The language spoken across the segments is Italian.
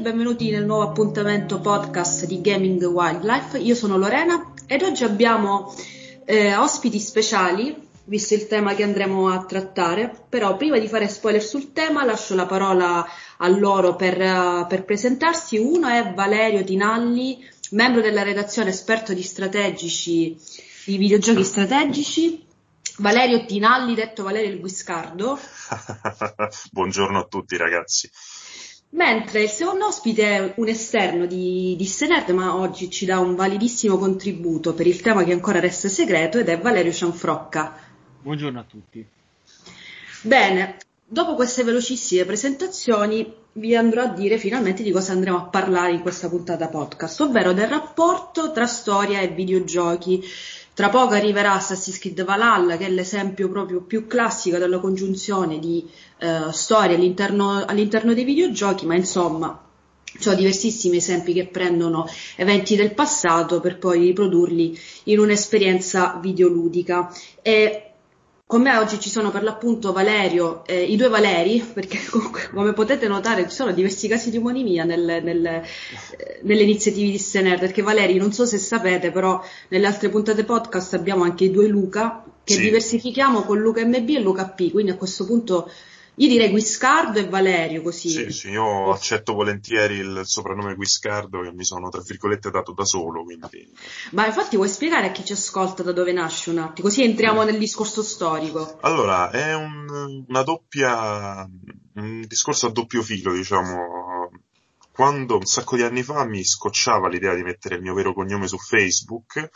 benvenuti nel nuovo appuntamento podcast di Gaming Wildlife. Io sono Lorena ed oggi abbiamo eh, ospiti speciali, visto il tema che andremo a trattare. Però prima di fare spoiler sul tema lascio la parola a loro per, uh, per presentarsi. Uno è Valerio Tinalli, membro della redazione esperto di strategici, di videogiochi strategici. Valerio Tinalli, detto Valerio il Guiscardo. Buongiorno a tutti ragazzi. Mentre il secondo ospite è un esterno di, di Senerd, ma oggi ci dà un validissimo contributo per il tema che ancora resta segreto ed è Valerio Cianfrocca. Buongiorno a tutti. Bene, dopo queste velocissime presentazioni vi andrò a dire finalmente di cosa andremo a parlare in questa puntata podcast, ovvero del rapporto tra storia e videogiochi. Tra poco arriverà Assassin's Creed Valhalla, che è l'esempio proprio più classico della congiunzione di eh, storia all'interno, all'interno dei videogiochi, ma insomma ci sono diversissimi esempi che prendono eventi del passato per poi riprodurli in un'esperienza videoludica. E con me oggi ci sono per l'appunto Valerio, eh, i due Valeri, perché comunque, come potete notare ci sono diversi casi di omonimia nel, nel, eh, nelle iniziative di Stener, perché Valeri, non so se sapete, però nelle altre puntate podcast abbiamo anche i due Luca, che sì. diversifichiamo con Luca MB e Luca P, quindi a questo punto io direi Guiscardo e Valerio così. Sì, sì, io accetto volentieri il soprannome Guiscardo che mi sono tra virgolette dato da solo. Quindi... Ma infatti vuoi spiegare a chi ci ascolta da dove nasce un attimo? Così entriamo nel discorso storico. Allora, è un, una doppia, un discorso a doppio filo, diciamo. Quando un sacco di anni fa mi scocciava l'idea di mettere il mio vero cognome su Facebook,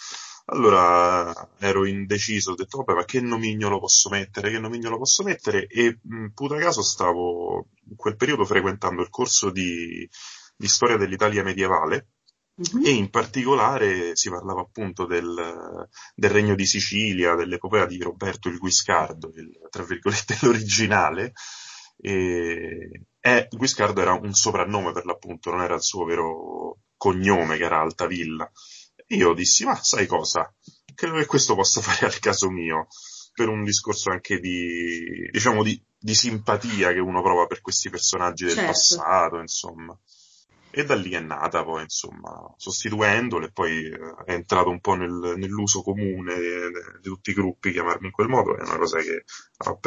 allora ero indeciso, ho detto vabbè ma che nomignolo posso mettere, che nomignolo posso mettere e mh, puta caso stavo in quel periodo frequentando il corso di, di storia dell'Italia medievale mm-hmm. e in particolare si parlava appunto del, del, regno di Sicilia, dell'epopea di Roberto il Guiscardo, il, tra virgolette l'originale e, e Guiscardo era un soprannome per l'appunto, non era il suo vero cognome che era Altavilla. Io dissi, ma sai cosa? Credo che questo possa fare al caso mio, per un discorso anche di, diciamo, di, di simpatia che uno prova per questi personaggi del certo. passato, insomma. E da lì è nata poi, insomma, sostituendolo e poi eh, è entrato un po' nel, nell'uso comune di, di, tutti i gruppi chiamarmi in quel modo, è una cosa che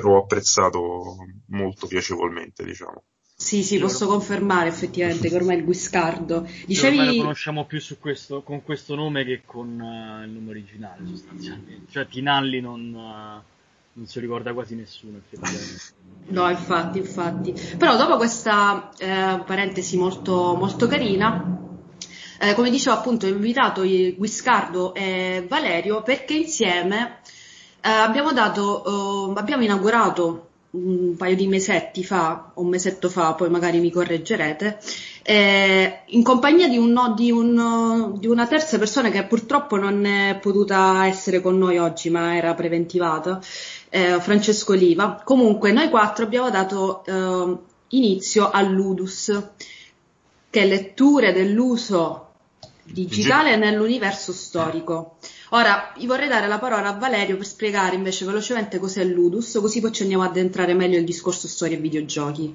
ho apprezzato molto piacevolmente, diciamo. Sì, sì, posso confermare effettivamente che ormai il Guiscardo. Dicevi... Ormai lo conosciamo più questo, con questo nome che con uh, il nome originale, sostanzialmente. Cioè, Tinalli non, uh, non si ricorda quasi nessuno, effettivamente. No, infatti, infatti. Però dopo questa eh, parentesi molto, molto carina, eh, come dicevo appunto, ho invitato Guiscardo e Valerio perché insieme eh, abbiamo dato, eh, abbiamo inaugurato un paio di mesetti fa, o un mesetto fa, poi magari mi correggerete, eh, in compagnia di, un, di, un, di, una terza persona che purtroppo non è potuta essere con noi oggi, ma era preventivata, eh, Francesco Oliva. Comunque, noi quattro abbiamo dato eh, inizio all'Udus, che è letture dell'uso digitale nell'universo storico. Ora vi vorrei dare la parola a Valerio per spiegare invece velocemente cos'è l'Udus, così poi ci andiamo ad entrare meglio nel discorso storia e videogiochi.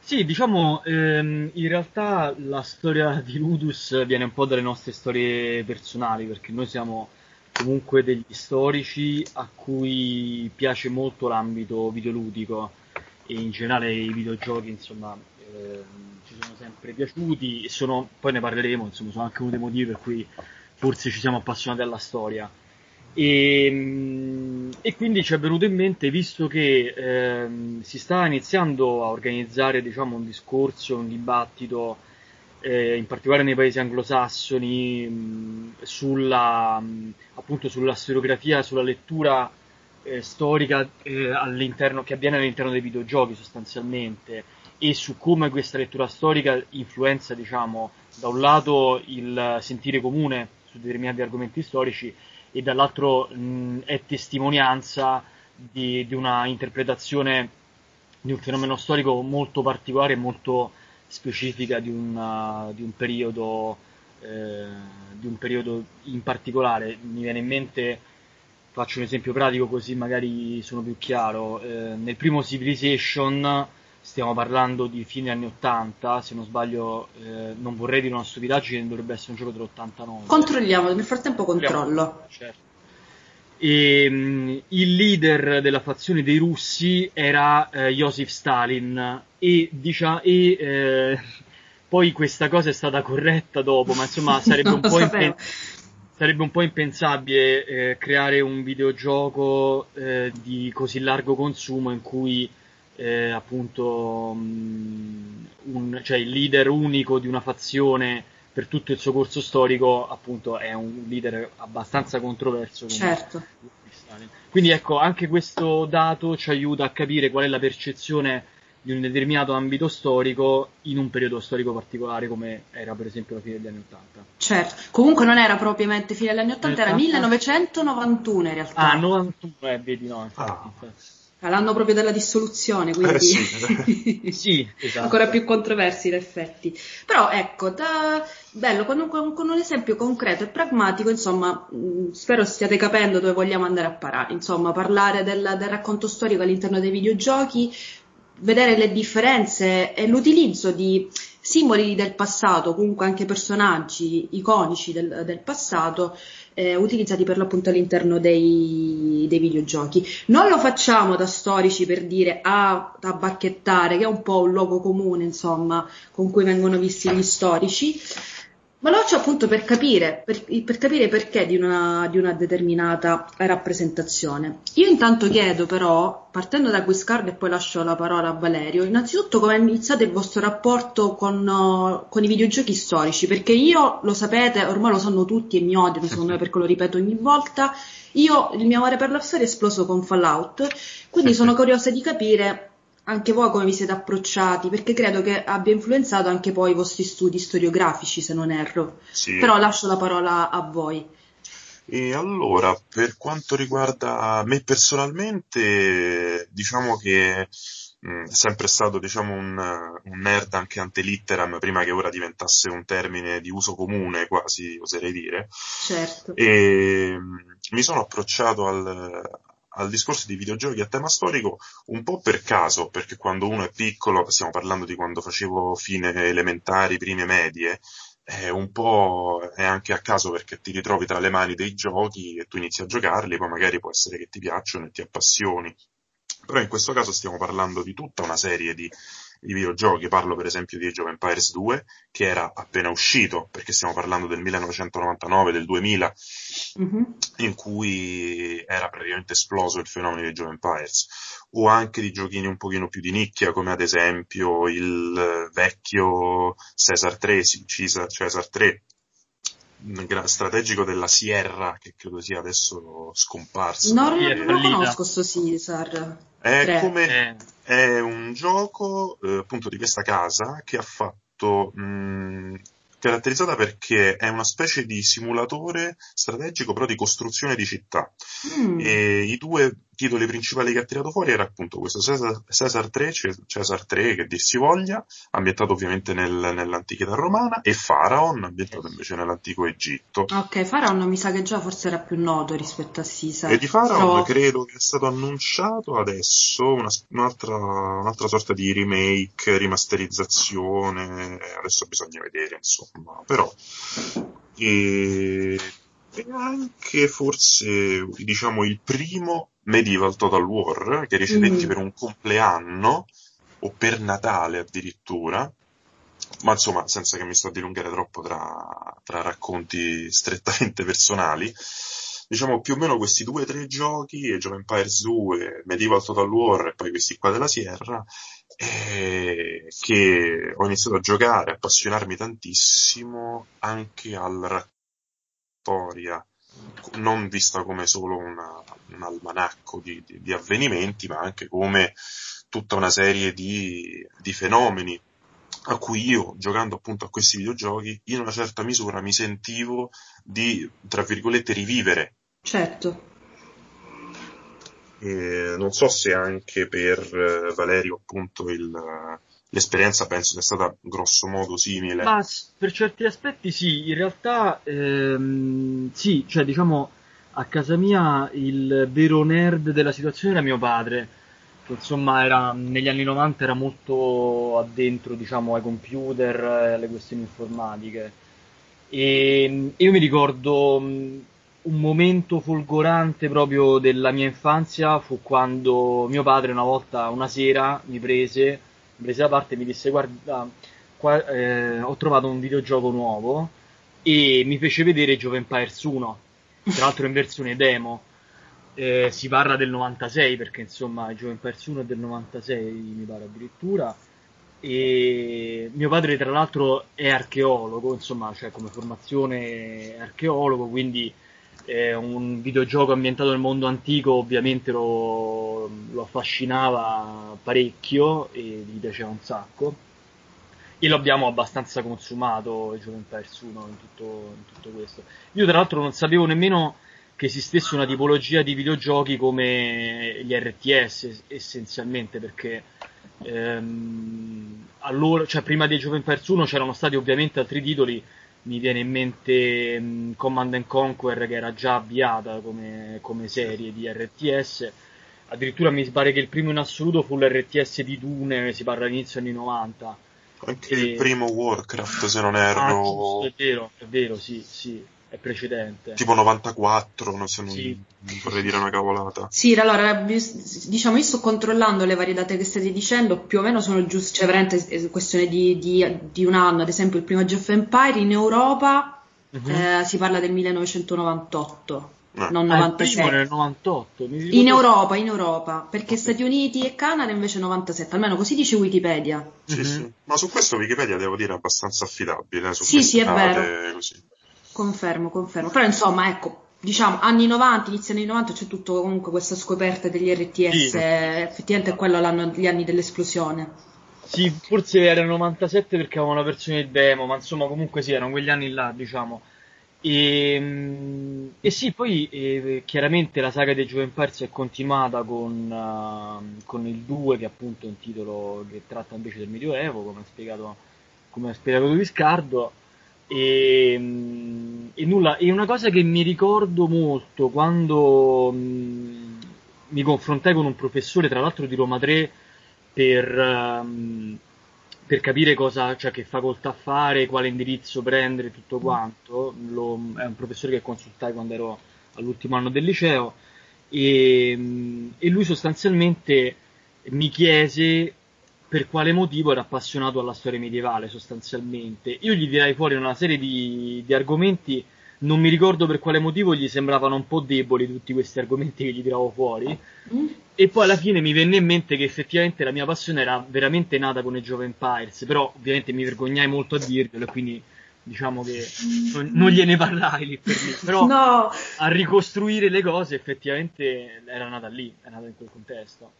Sì, diciamo, ehm, in realtà la storia di Ludus viene un po' dalle nostre storie personali, perché noi siamo comunque degli storici a cui piace molto l'ambito videoludico e in generale i videogiochi, insomma, ehm, ci sono sempre piaciuti e sono, poi ne parleremo, insomma, sono anche uno dei motivi per cui forse ci siamo appassionati alla storia. E, mm, e, quindi ci è venuto in mente, visto che ehm, si sta iniziando a organizzare diciamo, un discorso, un dibattito, eh, in particolare nei paesi anglosassoni, sulla, appunto sulla storiografia, sulla lettura eh, storica eh, che avviene all'interno dei videogiochi sostanzialmente e su come questa lettura storica influenza, diciamo, da un lato il sentire comune determinati argomenti storici e dall'altro mh, è testimonianza di, di, una interpretazione di un fenomeno storico molto particolare e molto specifica di, una, di, un periodo, eh, di un periodo in particolare. Mi viene in mente, faccio un esempio pratico così magari sono più chiaro, eh, nel primo Civilization stiamo parlando di fine anni 80, se non sbaglio, eh, non vorrei dire una stupidaggine, dovrebbe essere un gioco dell'89. Controlliamo, nel frattempo controllo. Certo. E, mh, il leader della fazione dei russi era eh, Joseph Stalin e, dicia- e eh, poi questa cosa è stata corretta dopo, ma insomma sarebbe un po' impen- sarebbe un po' impensabile eh, creare un videogioco eh, di così largo consumo in cui eh, appunto mh, un, cioè il leader unico di una fazione per tutto il suo corso storico appunto è un leader abbastanza controverso. Certo. Quindi ecco, anche questo dato ci aiuta a capire qual è la percezione di un determinato ambito storico in un periodo storico particolare come era per esempio la fine degli anni Ottanta. Certo. Comunque non era propriamente fine degli anni 80, era 80. 1991 in realtà. Ah, 91, eh, vedi, no, infatti. Ah. infatti. L'anno proprio della dissoluzione, quindi Eh, sì. Sì, esatto. ancora più controversi in effetti. Però ecco, da... bello, con un, con- con un esempio concreto e pragmatico, insomma, mh, spero stiate capendo dove vogliamo andare a parare. Insomma, parlare del, del racconto storico all'interno dei videogiochi, vedere le differenze e l'utilizzo di simboli del passato, comunque anche personaggi iconici del, del passato, eh, utilizzati per l'appunto all'interno dei, dei videogiochi. Non lo facciamo da storici per dire ah, da bacchettare, che è un po' un luogo comune, insomma, con cui vengono visti gli storici, ma lo faccio appunto per capire, per, per capire perché di una, di una determinata rappresentazione. Io intanto chiedo però, partendo da Guiscard e poi lascio la parola a Valerio, innanzitutto come è iniziato il vostro rapporto con, con i videogiochi storici, perché io, lo sapete, ormai lo sanno tutti e mi odiano secondo me perché lo ripeto ogni volta, io il mio amore per la storia è esploso con Fallout, quindi sono curiosa di capire anche voi come vi siete approcciati, perché credo che abbia influenzato anche poi i vostri studi storiografici, se non erro. Sì. Però lascio la parola a voi. E allora, per quanto riguarda me personalmente, diciamo che mh, è sempre stato diciamo, un, un nerd anche ante litteram, prima che ora diventasse un termine di uso comune, quasi oserei dire. Certo. E mh, mi sono approcciato al, al discorso di videogiochi a tema storico un po' per caso, perché quando uno è piccolo, stiamo parlando di quando facevo fine elementari, prime medie, è un po' è anche a caso perché ti ritrovi tra le mani dei giochi e tu inizi a giocarli, poi magari può essere che ti piacciono e ti appassioni. Però in questo caso stiamo parlando di tutta una serie di, di videogiochi, parlo per esempio di Age of Empires 2, che era appena uscito, perché stiamo parlando del 1999, del 2000, Mhm. in cui era praticamente esploso il fenomeno di Age of Empires, o anche di giochini un pochino più di nicchia, come ad esempio il vecchio Caesar 3, sì, Caesar, Caesar 3, un gra- strategico della Sierra, che credo sia adesso scomparso. Non Sì, è non lo conosco sto Caesar. È Tre. come Eh, è un gioco eh, appunto di questa casa che ha fatto mh, caratterizzata perché è una specie di simulatore strategico però di costruzione di città Mm. e i due titoli principali che ha tirato fuori era appunto questo Caesar, Caesar 3, Ce- Caesar 3 che dir si voglia, ambientato ovviamente nel- nell'antichità romana e Pharaon ambientato invece nell'antico Egitto. Ok, Pharaon mi sa che già forse era più noto rispetto a Caesar. E di Pharaon Però- credo che è stato annunciato adesso una- un'altra, un'altra sorta di remake, rimasterizzazione, adesso bisogna vedere insomma, però e, e anche forse diciamo il primo Medieval Total War che ricevetti Mm. per un compleanno o per Natale addirittura. Ma insomma, senza che mi sto a dilungare troppo tra, tra racconti strettamente personali, diciamo più o meno questi due o tre giochi, Age of Empires 2, Medieval Total War e poi questi qua della Sierra, eh, che ho iniziato a giocare, a appassionarmi tantissimo anche al storia, non vista come solo una- un almanacco di, di- di avvenimenti, ma anche come tutta una serie di, di fenomeni a cui io, giocando appunto a questi videogiochi, in una certa misura mi sentivo di, tra virgolette, rivivere. Certo. E non so se anche per eh, Valerio, appunto, il, l'esperienza penso sia stata grosso modo simile. Ma per certi aspetti sì, in realtà ehm, sì, cioè diciamo a casa mia il vero nerd della situazione era mio padre, che insomma era, negli anni 90 era molto addentro diciamo, ai computer, alle questioni informatiche. E io mi ricordo un momento folgorante proprio della mia infanzia fu quando mio padre una volta, una sera, mi prese, prese da parte mi disse guarda, qua, eh, ho trovato un videogioco nuovo e mi fece vedere Jove Empires 1, tra l'altro in versione demo. Eh, si parla del 96 perché insomma Joven Pers 1 è del 96 mi pare addirittura. E mio padre tra l'altro è archeologo insomma cioè come formazione archeologo quindi è un videogioco ambientato nel mondo antico ovviamente lo, lo affascinava parecchio e gli piaceva un sacco. E lo abbiamo abbastanza consumato il Joven Pers 1 in tutto, in tutto questo. Io tra l'altro non sapevo nemmeno che esistesse una tipologia di videogiochi come gli RTS essenzialmente perché ehm, allora, cioè prima di Empires 1 c'erano stati ovviamente altri titoli mi viene in mente um, Command and Conquer che era già avviata come, come, serie di RTS addirittura mi pare che il primo in assoluto fu l'RTS di Dune si parla all'inizio anni 90 anche e... il primo Warcraft se non erro. Ah, è vero, è vero, sì, sì è precedente. Tipo 94, non, so, non, sì. non vorrei dire una cavolata. Sì, allora, diciamo, io sto controllando le varie date che state dicendo, più o meno sono giuste, cioè veramente è questione di, di, di, un anno, ad esempio il primo Jeff Empire in Europa uh-huh. eh, si parla del 1998. Eh. Non 96. Ah, nel 98. In Europa, in Europa, perché Stati Uniti e Canada invece 97, almeno così dice Wikipedia. Sì, uh-huh. sì. Ma su questo Wikipedia devo dire è abbastanza affidabile. Eh, sì, sì, è vero. Così. Confermo, confermo. Però insomma, ecco, diciamo anni 90, inizio anni 90 c'è tutto comunque questa scoperta degli RTS, sì. effettivamente è quello l'anno, gli anni dell'esplosione. Sì, forse era il 97 perché avevamo una versione demo, ma insomma comunque sì, erano quegli anni là, diciamo. E, mm, e sì, poi eh, chiaramente la saga dei Joven Pars è continuata con, uh, con, il 2, che appunto è un titolo che tratta invece del Medioevo, come ha spiegato, come ha spiegato Viscardo. E, e nulla, è una cosa che mi ricordo molto quando mh, mi confrontai con un professore, tra l'altro di Roma 3, per, um, per capire cosa, cioè che facoltà fare, quale indirizzo prendere, tutto quanto. Lo, è un professore che consultai quando ero all'ultimo anno del liceo e, e lui sostanzialmente mi chiese per quale motivo era appassionato alla storia medievale sostanzialmente. Io gli direi fuori una serie di, di, argomenti, non mi ricordo per quale motivo gli sembravano un po' deboli tutti questi argomenti che gli tiravo fuori. Mm. E poi alla fine mi venne in mente che effettivamente la mia passione era veramente nata con i Jove Empires, però ovviamente mi vergognai molto a dirvelo e quindi diciamo che non, non gliene parlai lì per lì, però no. a ricostruire le cose effettivamente era nata lì, era nata in quel contesto.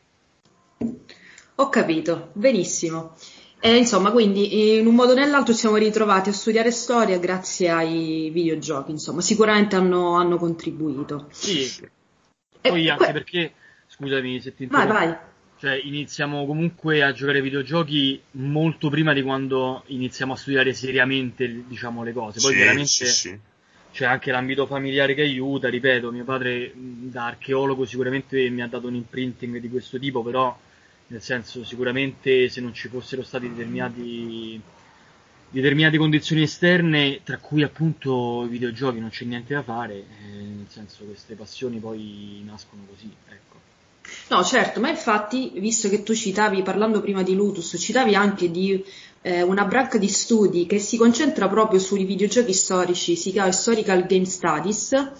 Ho capito, benissimo. E, insomma, quindi in un modo o nell'altro siamo ritrovati a studiare storia grazie ai videogiochi, insomma, sicuramente hanno, hanno contribuito. Sì, e poi anche que- perché, scusami se ti interrompo, vai, vai. Cioè, iniziamo comunque a giocare ai videogiochi molto prima di quando iniziamo a studiare seriamente, diciamo, le cose. Poi sì, chiaramente sì, sì. c'è anche l'ambito familiare che aiuta, ripeto, mio padre da archeologo sicuramente mi ha dato un imprinting di questo tipo, però nel senso sicuramente se non ci fossero stati determinati determinate condizioni esterne, tra cui appunto i videogiochi, non c'è niente da fare, eh, nel senso queste passioni poi nascono così, ecco. No, certo, ma infatti, visto che tu citavi, parlando prima di Lutus, citavi anche di eh, una branca di studi che si concentra proprio sui videogiochi storici, si chiama Historical Game Studies,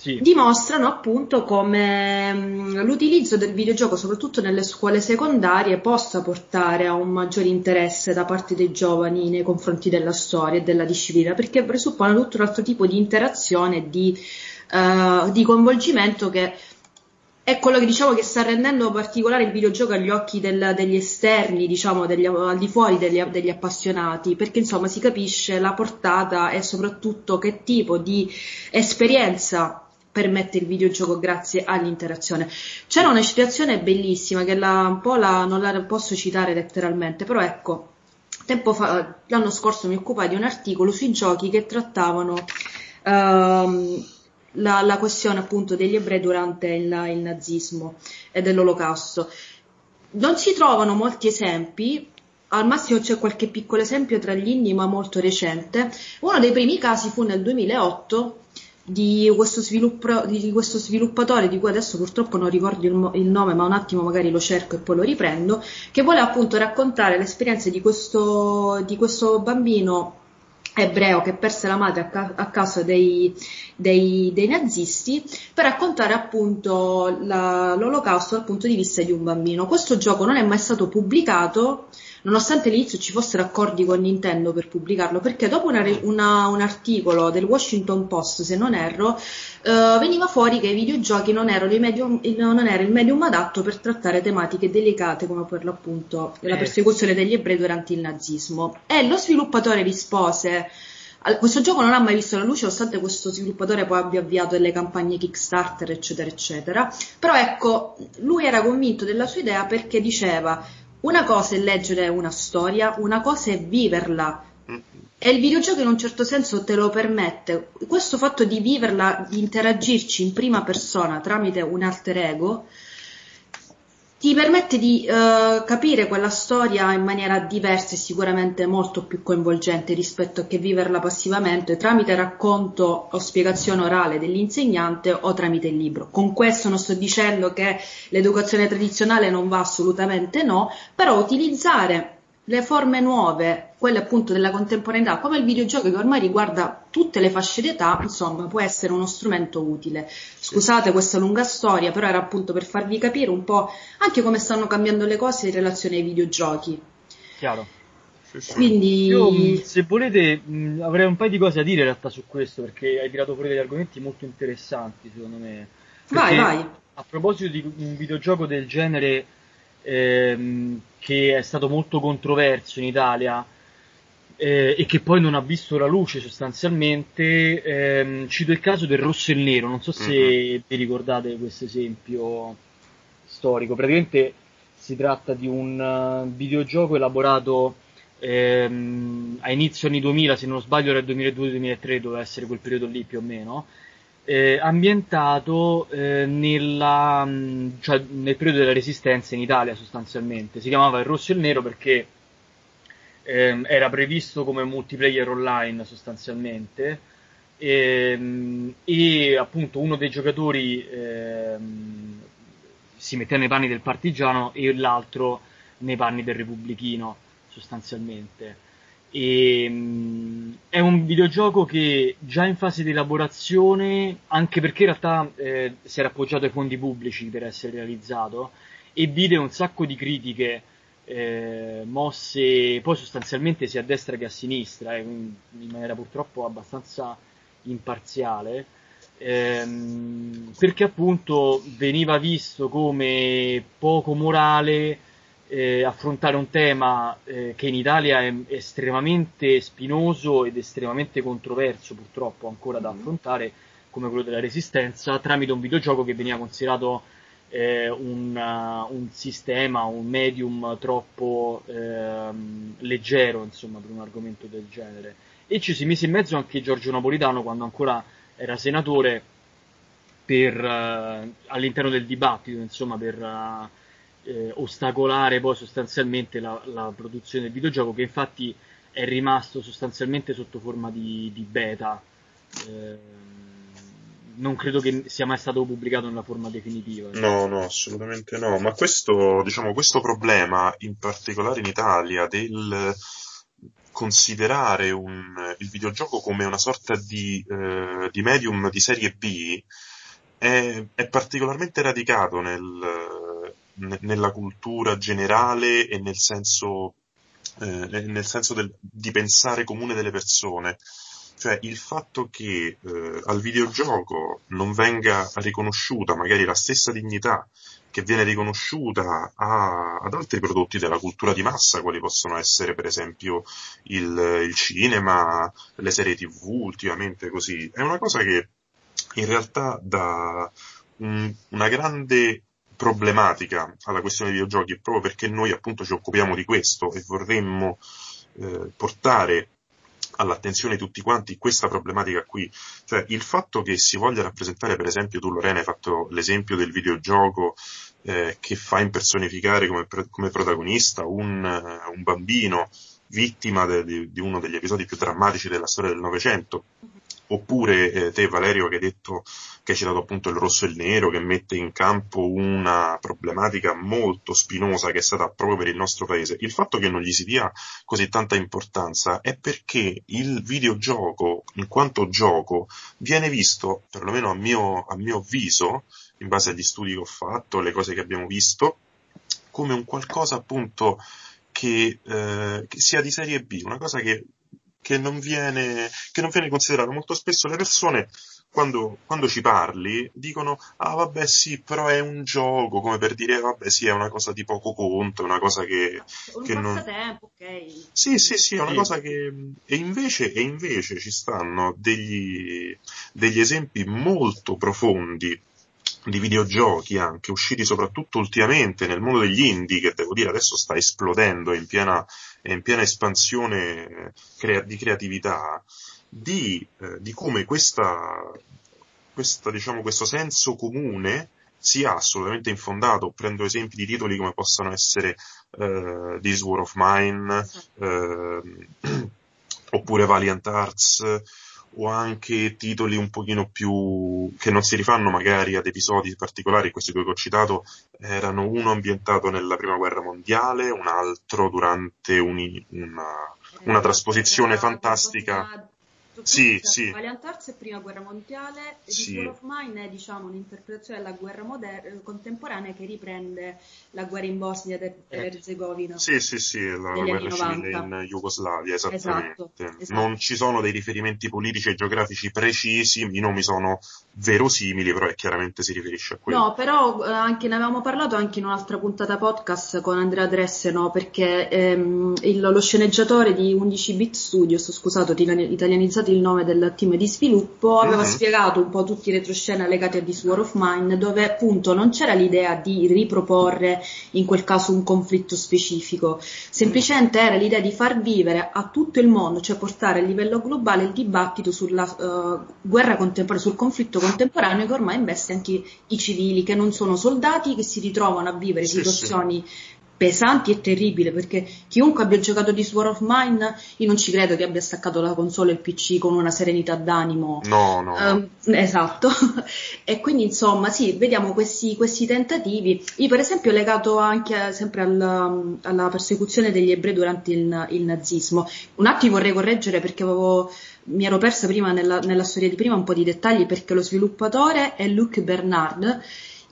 sì. dimostrano appunto come mm, l'utilizzo del videogioco, soprattutto nelle scuole secondarie, possa portare a un maggiore interesse da parte dei giovani nei confronti della storia e della disciplina, perché presuppone tutto un altro tipo di interazione e di, uh, di coinvolgimento che è quello che diciamo che sta rendendo particolare il videogioco agli occhi del, degli esterni, diciamo, degli, al di fuori degli, degli, appassionati, perché insomma si capisce la portata e soprattutto che tipo di esperienza permette il videogioco grazie all'interazione. C'era una citazione bellissima che la, un po' la, non la posso citare letteralmente, però ecco, tempo fa, l'anno scorso mi occupai di un articolo sui giochi che trattavano um, la, la questione appunto degli ebrei durante il, il nazismo e dell'olocausto. Non si trovano molti esempi, al massimo c'è qualche piccolo esempio tra gli inni, ma molto recente. Uno dei primi casi fu nel 2008 di questo, di questo, sviluppatore di cui adesso purtroppo non ricordo il, il, nome, ma un attimo magari lo cerco e poi lo riprendo, che vuole appunto raccontare l'esperienza di questo, di questo bambino ebreo che perse la madre a, ca- a causa dei, dei, dei, nazisti per raccontare appunto la, l'olocausto dal punto di vista di un bambino. Questo gioco non è mai stato pubblicato nonostante all'inizio ci fossero accordi con Nintendo per pubblicarlo, perché dopo una, una, un articolo del Washington Post, se non erro, eh, veniva fuori che i videogiochi non erano, medium, non era, il medium adatto per trattare tematiche delicate come per l'appunto la eh. persecuzione degli ebrei durante il nazismo. E lo sviluppatore rispose questo gioco non ha mai visto la luce, nonostante questo sviluppatore poi abbia avviato delle campagne Kickstarter, eccetera, eccetera. Però ecco, lui era convinto della sua idea perché diceva una cosa è leggere una storia, una cosa è viverla. E il videogioco in un certo senso te lo permette. Questo fatto di viverla, di interagirci in prima persona tramite un alter ego, ti permette di uh, capire quella storia in maniera diversa e sicuramente molto più coinvolgente rispetto a che viverla passivamente tramite racconto o spiegazione orale dell'insegnante o tramite il libro. Con questo non sto dicendo che l'educazione tradizionale non va assolutamente no, però utilizzare le forme nuove, quelle appunto della contemporaneità, come il videogioco che ormai riguarda tutte le fasce d'età, insomma, può essere uno strumento utile. Scusate questa lunga storia, però era appunto per farvi capire un po' anche come stanno cambiando le cose in relazione ai videogiochi. Chiaro. Quindi... Io, se volete, mh, avrei un paio di cose da dire in realtà su questo, perché hai tirato fuori degli argomenti molto interessanti, secondo me. Perché, vai, vai. A proposito di un videogioco del genere ehm, che è stato molto controverso in Italia eh, e che poi non ha visto la luce sostanzialmente, ehm, cito il caso del rosso e il nero, non so se mm-hmm. vi ricordate questo esempio storico, praticamente si tratta di un uh, videogioco elaborato ehm, a inizio anni 2000, se non sbaglio era il 2002-2003, doveva essere quel periodo lì più o meno, eh, ambientato eh, nella, cioè, nel periodo della resistenza in Italia sostanzialmente. Si chiamava il rosso e il nero perché eh, era previsto come multiplayer online sostanzialmente e, ehm, e appunto uno dei giocatori ehm, si metteva nei panni del partigiano e l'altro nei panni del repubblichino sostanzialmente. E, um, è un videogioco che già in fase di elaborazione, anche perché in realtà eh, si era appoggiato ai fondi pubblici per essere realizzato, e vide un sacco di critiche eh, mosse poi sostanzialmente sia a destra che a sinistra, eh, in maniera purtroppo abbastanza imparziale, ehm, perché appunto veniva visto come poco morale eh, affrontare un tema eh, che in Italia è estremamente spinoso ed estremamente controverso, purtroppo ancora da mm-hmm. affrontare, come quello della resistenza, tramite un videogioco che veniva considerato eh, un, uh, un, sistema, un medium troppo ehm, leggero, insomma, per un argomento del genere. E ci si mise in mezzo anche Giorgio Napolitano quando ancora era senatore per, uh, all'interno del dibattito, insomma, per uh, eh, ostacolare poi sostanzialmente la, la, produzione del videogioco che infatti è rimasto sostanzialmente sotto forma di, di beta. Eh, non credo che sia mai stato pubblicato nella forma definitiva. No no assolutamente no. Ma questo diciamo questo problema in particolare in Italia del considerare un, il videogioco come una sorta di, eh, di medium di serie B è, è particolarmente radicato nel, nella cultura generale e nel senso, eh, nel senso del, di pensare comune delle persone. Cioè il fatto che eh, al videogioco non venga riconosciuta magari la stessa dignità che viene riconosciuta a, ad altri prodotti della cultura di massa, quali possono essere per esempio il, il cinema, le serie tv ultimamente così, è una cosa che in realtà dà un, una grande problematica alla questione dei videogiochi, proprio perché noi appunto ci occupiamo di questo e vorremmo eh, portare all'attenzione di tutti quanti questa problematica qui. Cioè il fatto che si voglia rappresentare, per esempio, tu Lorena hai fatto l'esempio del videogioco eh, che fa impersonificare come, come protagonista un, uh, un, bambino vittima de, de, di uno degli episodi più drammatici della storia del Novecento. Oppure eh, te Valerio che hai detto che hai citato appunto il rosso e il nero che mette in campo una problematica molto spinosa che è stata proprio per il nostro paese. Il fatto che non gli si dia così tanta importanza è perché il videogioco in quanto gioco viene visto, perlomeno a mio, a mio avviso, in base agli studi che ho fatto, le cose che abbiamo visto, come un qualcosa appunto che, eh, che sia di serie B, una cosa che, che, non viene, che non viene considerata. Molto spesso le persone quando, quando, ci parli dicono ah vabbè sì però è un gioco come per dire vabbè sì è una cosa di poco conto è una cosa che, un che non ok sì sì sì è una sì. cosa che e invece, e invece ci stanno degli, degli esempi molto profondi di videogiochi anche, usciti soprattutto ultimamente nel mondo degli indie, che devo dire adesso sta esplodendo, in piena, è in piena espansione crea- di creatività, di, eh, di come questa, questa, diciamo, questo senso comune sia assolutamente infondato. Prendo esempi di titoli come possono essere uh, This War of Mine, uh, oppure Valiant Arts, o anche titoli un pochino più che non si rifanno magari ad episodi particolari, questi due che ho citato erano uno ambientato nella prima guerra mondiale, un altro durante un, una, una trasposizione fantastica sì, sì. Valiant Arts è prima guerra mondiale sì. War of Mine è diciamo, un'interpretazione della guerra moder- contemporanea che riprende la guerra in Bosnia ed eh. Erzegovina. Sì, sì, sì, la guerra civile in Jugoslavia, esattamente. Esatto, esatto. Non ci sono dei riferimenti politici e geografici precisi, i nomi sono verosimili, però chiaramente si riferisce a quello. No, però eh, anche ne avevamo parlato anche in un'altra puntata podcast con Andrea Dresseno, perché ehm, il, lo sceneggiatore di 11 Bit Studios, scusate, italianizzato il nome del team di sviluppo, aveva mm-hmm. spiegato un po' tutti i retroscena legati a This War of Mine, dove appunto non c'era l'idea di riproporre in quel caso un conflitto specifico, semplicemente era l'idea di far vivere a tutto il mondo, cioè portare a livello globale il dibattito sulla uh, guerra contemporanea, sul conflitto contemporaneo che ormai investe anche i civili, che non sono soldati, che si ritrovano a vivere sì, situazioni sì pesanti e terribili perché chiunque abbia giocato di Sword of Mine io non ci credo che abbia staccato la console e il PC con una serenità d'animo. No no, um, esatto. E quindi insomma sì vediamo questi, questi, tentativi. Io per esempio legato anche sempre al, alla persecuzione degli ebrei durante il, il, nazismo. Un attimo vorrei correggere perché avevo mi ero persa prima nella, nella storia di prima un po' di dettagli perché lo sviluppatore è Luc Bernard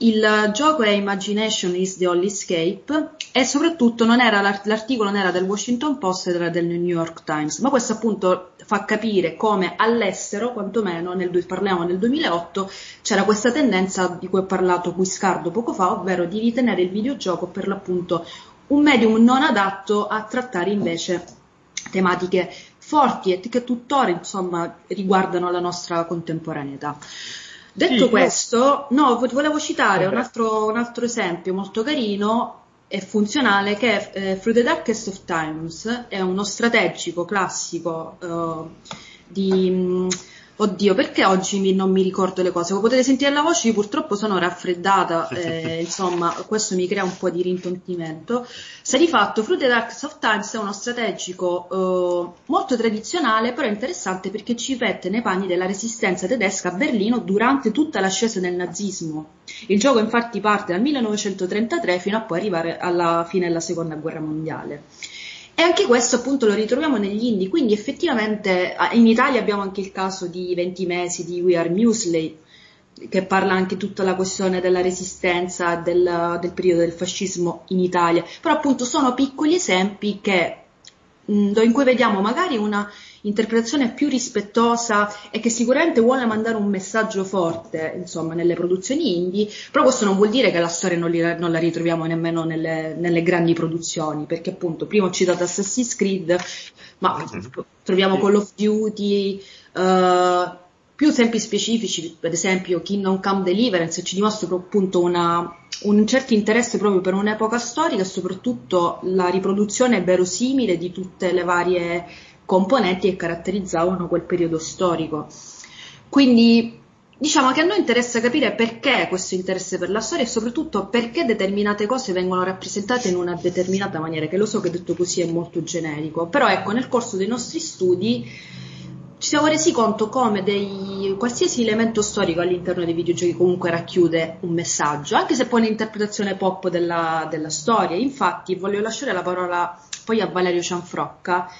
il gioco è Imagination is the Only Escape e soprattutto non era, l'articolo non era del Washington Post, era del New York Times, ma questo appunto fa capire come all'estero, quantomeno nel, parliamo nel 2008, c'era questa tendenza di cui ho parlato Guiscardo poco fa, ovvero di ritenere il videogioco per l'appunto un medium non adatto a trattare invece tematiche forti e che tuttora insomma riguardano la nostra contemporaneità. Detto sì, questo, no, volevo citare un altro, un altro, esempio molto carino e funzionale che è eh, Through the Darkest of Times, è uno strategico classico eh, di... Mh, Oddio, perché oggi mi, non mi ricordo le cose? Come potete sentire la voce, io purtroppo sono raffreddata, eh, insomma, questo mi crea un po' di rintontimento. Se di fatto Fruit the Dark of Times è uno strategico eh, molto tradizionale, però interessante perché ci mette nei panni della resistenza tedesca a Berlino durante tutta l'ascesa del nazismo. Il gioco infatti parte dal 1933 fino a poi arrivare alla fine della seconda guerra mondiale. E anche questo appunto lo ritroviamo negli indie, quindi effettivamente in Italia abbiamo anche il caso di 20 mesi di We Are Muesli, che parla anche tutta la questione della resistenza del, del periodo del fascismo in Italia, però appunto sono piccoli esempi che, in cui vediamo magari una interpretazione più rispettosa e che sicuramente vuole mandare un messaggio forte, insomma, nelle produzioni indie, però questo non vuol dire che la storia non, li, non la ritroviamo nemmeno nelle, nelle, grandi produzioni, perché appunto prima ho citato Assassin's Creed, ma troviamo Call of Duty, uh, più esempi specifici, ad esempio Kingdom Come Deliverance ci dimostra appunto una, un certo interesse proprio per un'epoca storica e soprattutto la riproduzione verosimile di tutte le varie componenti che caratterizzavano quel periodo storico. Quindi diciamo che a noi interessa capire perché questo interesse per la storia e soprattutto perché determinate cose vengono rappresentate in una determinata maniera, che lo so che detto così è molto generico, però ecco, nel corso dei nostri studi ci siamo resi conto come dei, qualsiasi elemento storico all'interno dei videogiochi comunque racchiude un messaggio, anche se poi un'interpretazione pop della, della storia. Infatti voglio lasciare la parola poi a Valerio Cianfrocca.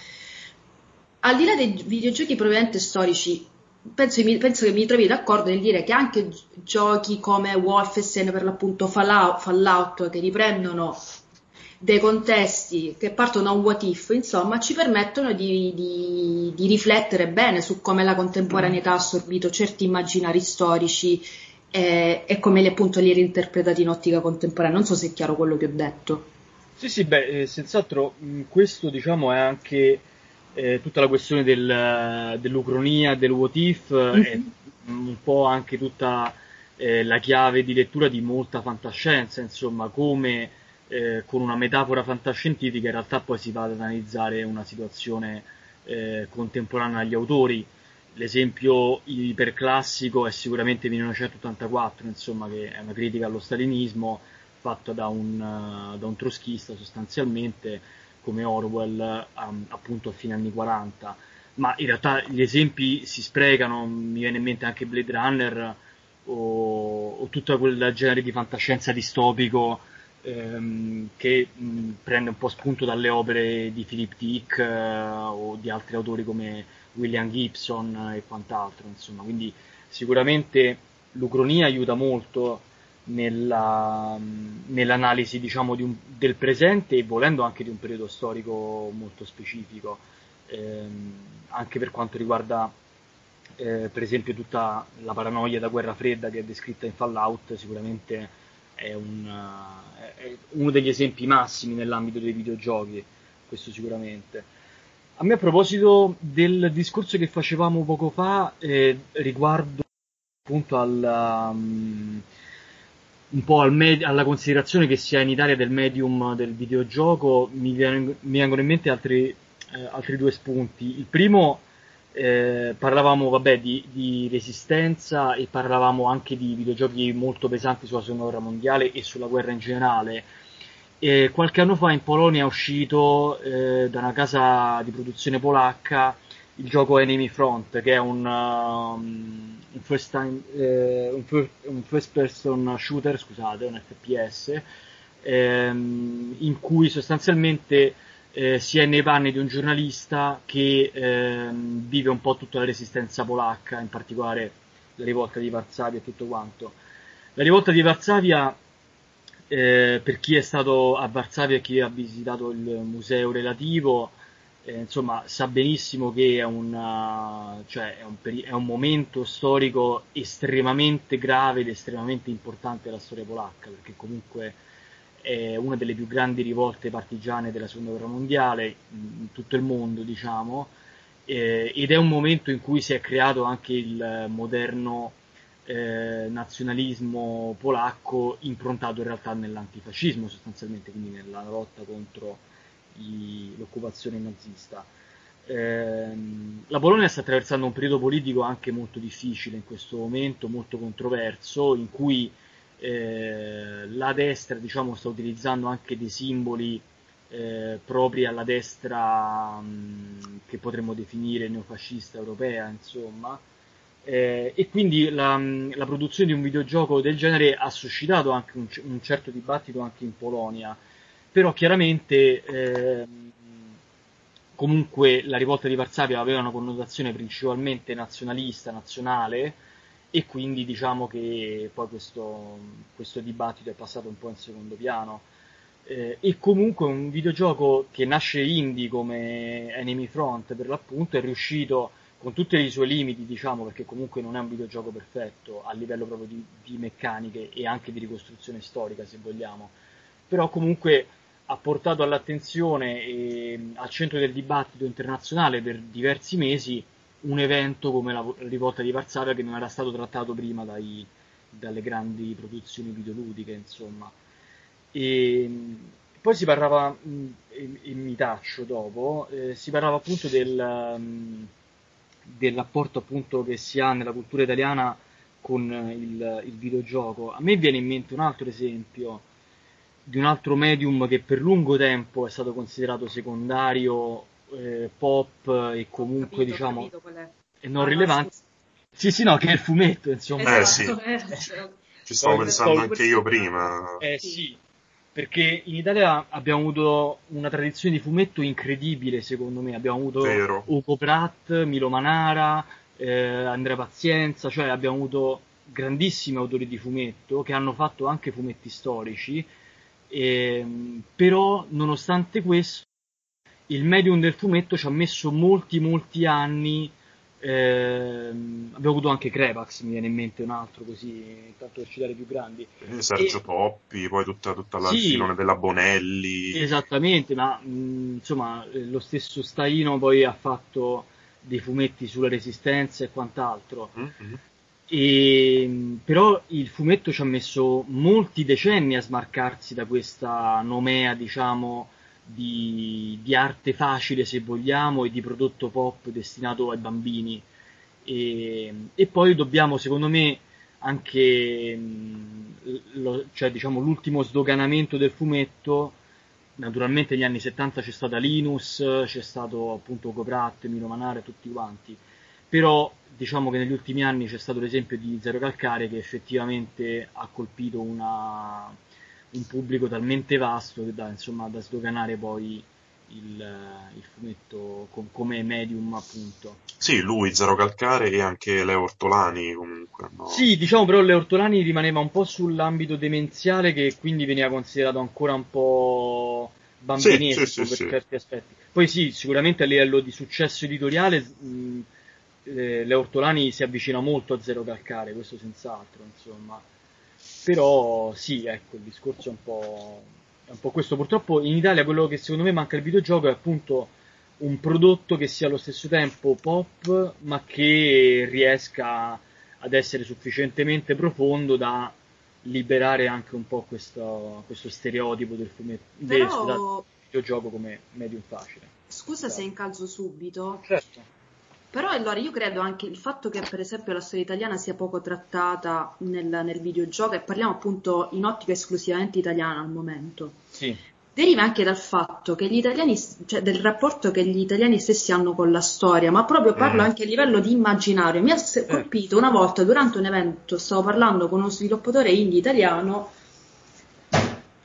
Al di là dei videogiochi propriamente storici, penso, penso, che mi trovi d'accordo nel dire che anche giochi come Wolfenstein, per l'appunto Fallout, Fallout che riprendono dei contesti che partono da un what if, insomma, ci permettono di, di, di riflettere bene su come la contemporaneità ha assorbito certi immaginari storici e, e come li, appunto li reinterpretati in ottica contemporanea. Non so se è chiaro quello che ho detto. Sì, sì, beh, eh, senz'altro questo diciamo è anche eh, tutta la questione del, dell'ucronia, del what if, mm-hmm. è un po' anche tutta eh, la chiave di lettura di molta fantascienza, insomma, come eh, con una metafora fantascientifica in realtà poi si va ad analizzare una situazione eh, contemporanea agli autori. L'esempio iperclassico è sicuramente 1984, insomma, che è una critica allo stalinismo fatta da un, da un troschista sostanzialmente come Orwell um, appunto a fine anni 40 ma in realtà gli esempi si sprecano mi viene in mente anche Blade Runner o, o tutta quel genere di fantascienza distopico ehm, che mh, prende un po' spunto dalle opere di Philip Dick eh, o di altri autori come William Gibson e quant'altro, insomma, quindi sicuramente l'ucronia aiuta molto nella, nell'analisi diciamo, un, del presente e volendo anche di un periodo storico molto specifico, ehm, anche per quanto riguarda eh, per esempio tutta la paranoia da guerra fredda che è descritta in Fallout, sicuramente è, un, è uno degli esempi massimi nell'ambito dei videogiochi, questo sicuramente. A me a proposito del discorso che facevamo poco fa eh, riguardo appunto al, um, un po' al med- alla considerazione che si ha in Italia del medium del videogioco, mi, viene, mi vengono in mente altri, eh, altri due spunti. Il primo eh, parlavamo vabbè, di, di, resistenza e parlavamo anche di videogiochi molto pesanti sulla seconda guerra mondiale e sulla guerra in generale. E qualche anno fa in Polonia è uscito eh, da una casa di produzione polacca il gioco Enemy Front, che è un, um, un, first, time, eh, un, first, un first, person shooter, scusate, un FPS, ehm, in cui sostanzialmente eh, è nei panni di un giornalista che eh, vive un po' tutta la resistenza polacca, in particolare la rivolta di Varsavia e tutto quanto. La rivolta di Varsavia, eh, per chi è stato a Varsavia e chi ha visitato il museo relativo, eh, insomma, sa benissimo che è, una, cioè, è, un peri- è un momento storico estremamente grave ed estremamente importante della storia polacca, perché comunque è una delle più grandi rivolte partigiane della seconda guerra mondiale in tutto il mondo, diciamo, eh, ed è un momento in cui si è creato anche il moderno eh, nazionalismo polacco improntato in realtà nell'antifascismo sostanzialmente, quindi nella lotta contro i, l'occupazione nazista. Eh, la Polonia sta attraversando un periodo politico anche molto difficile in questo momento, molto controverso, in cui eh, la destra diciamo, sta utilizzando anche dei simboli eh, propri alla destra mh, che potremmo definire neofascista europea, insomma. Eh, e quindi la, la, produzione di un videogioco del genere ha suscitato anche un, un certo dibattito anche in Polonia, però chiaramente ehm, comunque la rivolta di Varsavia aveva una connotazione principalmente nazionalista, nazionale, e quindi diciamo che poi questo, questo dibattito è passato un po' in secondo piano. Eh, e comunque un videogioco che nasce indie come Enemy Front per l'appunto è riuscito con tutti i suoi limiti, diciamo, perché comunque non è un videogioco perfetto a livello proprio di, di meccaniche e anche di ricostruzione storica, se vogliamo, però comunque ha portato all'attenzione e al centro del dibattito internazionale per diversi mesi un evento come la rivolta di Varsavia che non era stato trattato prima dai, dalle grandi produzioni videoludiche, insomma. E, poi si parlava, e, e, mi taccio dopo, eh, si parlava appunto del, del rapporto appunto che si ha nella cultura italiana con il, il, videogioco. A me viene in mente un altro esempio di un altro medium che per lungo tempo è stato considerato secondario, eh, pop e comunque capito, diciamo e non ah, rilevante. Sì, sì, no, che è il fumetto, insomma. Esatto, eh sì. Eh, Ci stavo pensando anche io prima. Eh sì, perché in Italia abbiamo avuto una tradizione di fumetto incredibile, secondo me. Abbiamo avuto Vero. Ugo Pratt, Milo Manara, eh, Andrea Pazienza, cioè abbiamo avuto grandissimi autori di fumetto che hanno fatto anche fumetti storici, e, però nonostante questo il medium del fumetto ci ha messo molti molti anni eh, abbiamo avuto anche Crevax, mi viene in mente un altro così, tanto per citare più grandi. Eh, Sergio e... Toppi, poi tutta, tutta la sì, filone della Bonelli. Esattamente, ma mh, insomma eh, lo stesso Staino poi ha fatto dei fumetti sulla resistenza e quant'altro. Mm-hmm. E, però il fumetto ci ha messo molti decenni a smarcarsi da questa nomea, diciamo, di, di, arte facile se vogliamo e di prodotto pop destinato ai bambini. E, e poi dobbiamo secondo me anche lo, cioè, diciamo, l'ultimo sdoganamento del fumetto. Naturalmente negli anni 70 c'è stata Linus c'è stato appunto Coprat, Mino Manare tutti quanti. Però diciamo che negli ultimi anni c'è stato l'esempio di Zero Calcare che effettivamente ha colpito una un pubblico talmente vasto che da, insomma, da sdoganare poi il, il fumetto com- come medium appunto. Sì, lui, Zero Calcare e anche Leo Ortolani comunque. No? Sì, diciamo però Leo Ortolani rimaneva un po' sull'ambito demenziale che quindi veniva considerato ancora un po' bambinesco sì, sì, sì, per certi aspetti. Poi sì, sicuramente a livello di successo editoriale mh, eh, Leo Ortolani si avvicina molto a Zero Calcare, questo senz'altro, insomma però sì, ecco, il discorso è un, po', è un po' questo. Purtroppo in Italia quello che secondo me manca il videogioco è appunto un prodotto che sia allo stesso tempo pop, ma che riesca ad essere sufficientemente profondo da liberare anche un po' questo, questo stereotipo del, fumetto, Però... del videogioco come medium facile. Scusa se incalzo subito. Certo. Però allora io credo anche il fatto che per esempio la storia italiana sia poco trattata nel, nel videogioco e parliamo appunto in ottica esclusivamente italiana al momento. Sì. Deriva anche dal fatto che gli italiani, cioè del rapporto che gli italiani stessi hanno con la storia, ma proprio parlo eh. anche a livello di immaginario. Mi ha eh. colpito una volta durante un evento, stavo parlando con uno sviluppatore indie italiano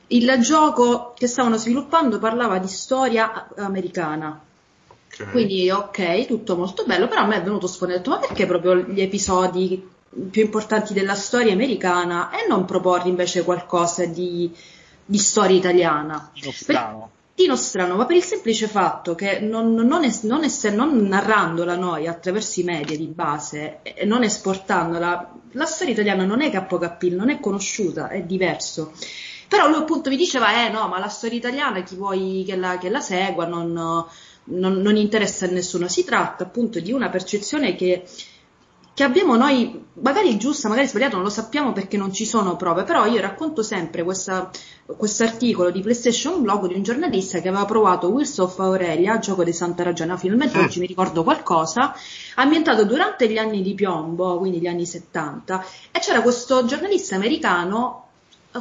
il gioco che stavano sviluppando parlava di storia americana Okay. Quindi ok, tutto molto bello, però a me è venuto spontaneo, ma perché proprio gli episodi più importanti della storia americana e non proporre invece qualcosa di, di storia italiana? Di strano. di nostrano, ma per il semplice fatto che non, non, es, non, es, non narrandola noi attraverso i media di base e non esportandola, la storia italiana non è appeal, non è conosciuta, è diverso. Però lui appunto mi diceva, eh no, ma la storia italiana chi vuoi che la, che la segua non, non, non interessa a nessuno. Si tratta appunto di una percezione che, che abbiamo noi, magari giusta, magari sbagliata, non lo sappiamo perché non ci sono prove, però io racconto sempre questo articolo di PlayStation Blog di un giornalista che aveva provato Wheels of Aurelia, gioco di Santa Ragione, finalmente oggi mi ricordo qualcosa, ambientato durante gli anni di piombo, quindi gli anni 70, e c'era questo giornalista americano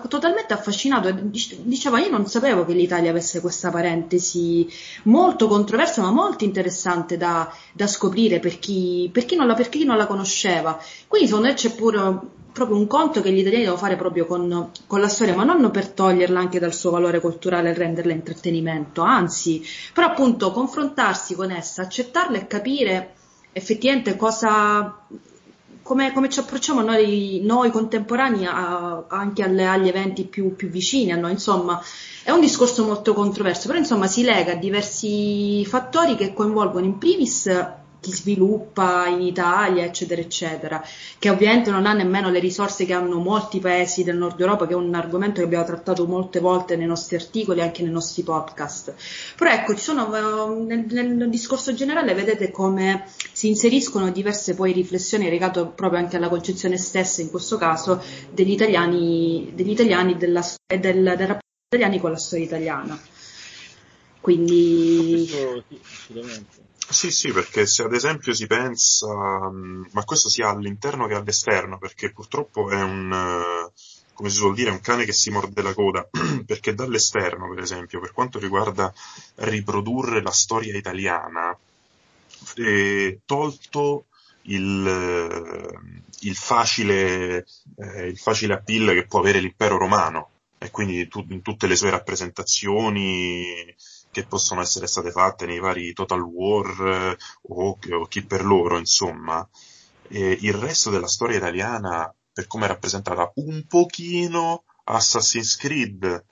totalmente affascinato. Diceva io non sapevo che l'Italia avesse questa parentesi molto controversa ma molto interessante da, da scoprire per chi, per, chi la, per chi, non la, conosceva. Quindi secondo me c'è pure proprio un conto che gli italiani devono fare proprio con, con, la storia ma non per toglierla anche dal suo valore culturale e renderla intrattenimento. Anzi però appunto confrontarsi con essa accettarla e capire effettivamente cosa come, come, ci approcciamo noi, noi contemporanei a, anche alle, agli eventi più, più, vicini a noi, insomma, è un discorso molto controverso, però insomma si lega a diversi fattori che coinvolgono in primis chi sviluppa in Italia, eccetera, eccetera, che ovviamente non ha nemmeno le risorse che hanno molti paesi del nord Europa, che è un argomento che abbiamo trattato molte volte nei nostri articoli e anche nei nostri podcast. Però ecco, sono, eh, nel, nel discorso generale vedete come si inseriscono diverse poi riflessioni legate proprio anche alla concezione stessa, in questo caso, degli italiani, degli italiani della, e del, del rapporto italiani con la storia italiana. Quindi... Sì, Sì, sì, perché se ad esempio si pensa, ma questo sia all'interno che all'esterno, perché purtroppo è un, come si suol dire, un cane che si morde la coda, perché dall'esterno, per esempio, per quanto riguarda riprodurre la storia italiana, eh, tolto il, il, facile, eh, il facile appeal che può avere l'impero romano, e quindi tu, in tutte le sue rappresentazioni che possono essere state fatte nei vari Total War eh, o, o, chi per loro, insomma. E il resto della storia italiana per come è rappresentata un pochino Assassin's Creed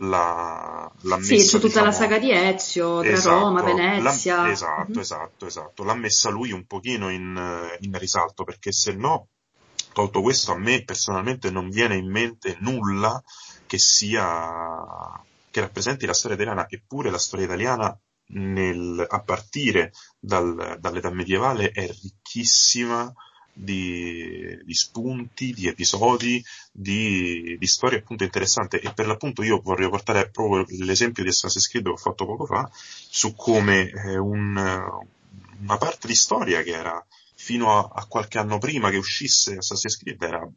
la, l'ha messa, sì, c'è tutta diciamo, la saga di Ezio tra esatto, Roma, Venezia. Esatto, mm-hmm. esatto, esatto. L'ha messa lui un pochino in, in risalto perché se no, tolto questo, a me personalmente non viene in mente nulla che sia che rappresenti la storia italiana, eppure la storia italiana nel, a partire dal, dall'età medievale è ricchissima di, di spunti, di episodi, di, di, storie appunto interessanti. E per l'appunto io vorrei portare proprio l'esempio di Assassin's Creed che ho fatto poco fa su come eh, un, una parte di storia che era fino a, a, qualche anno prima che uscisse Assassin's Creed era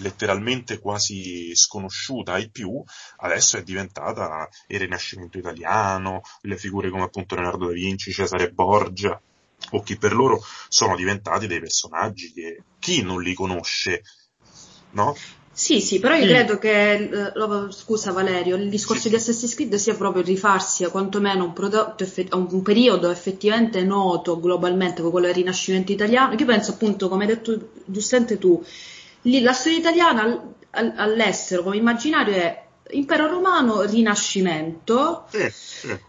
letteralmente quasi sconosciuta ai più, adesso è diventata il Rinascimento italiano, le figure come appunto Leonardo da Vinci, Cesare Borgia, o chi per loro sono diventati dei personaggi che chi non li conosce, no? Sì, sì, però io sì. credo che, eh, scusa Valerio, il discorso sì. di Assassin's Creed sia proprio rifarsi a quantomeno un, prodotto, a un periodo effettivamente noto globalmente, come quello del Rinascimento italiano. Io penso appunto, come hai detto giustamente tu, lì, la storia italiana all'estero come immaginario è impero romano, rinascimento. Sì, sì.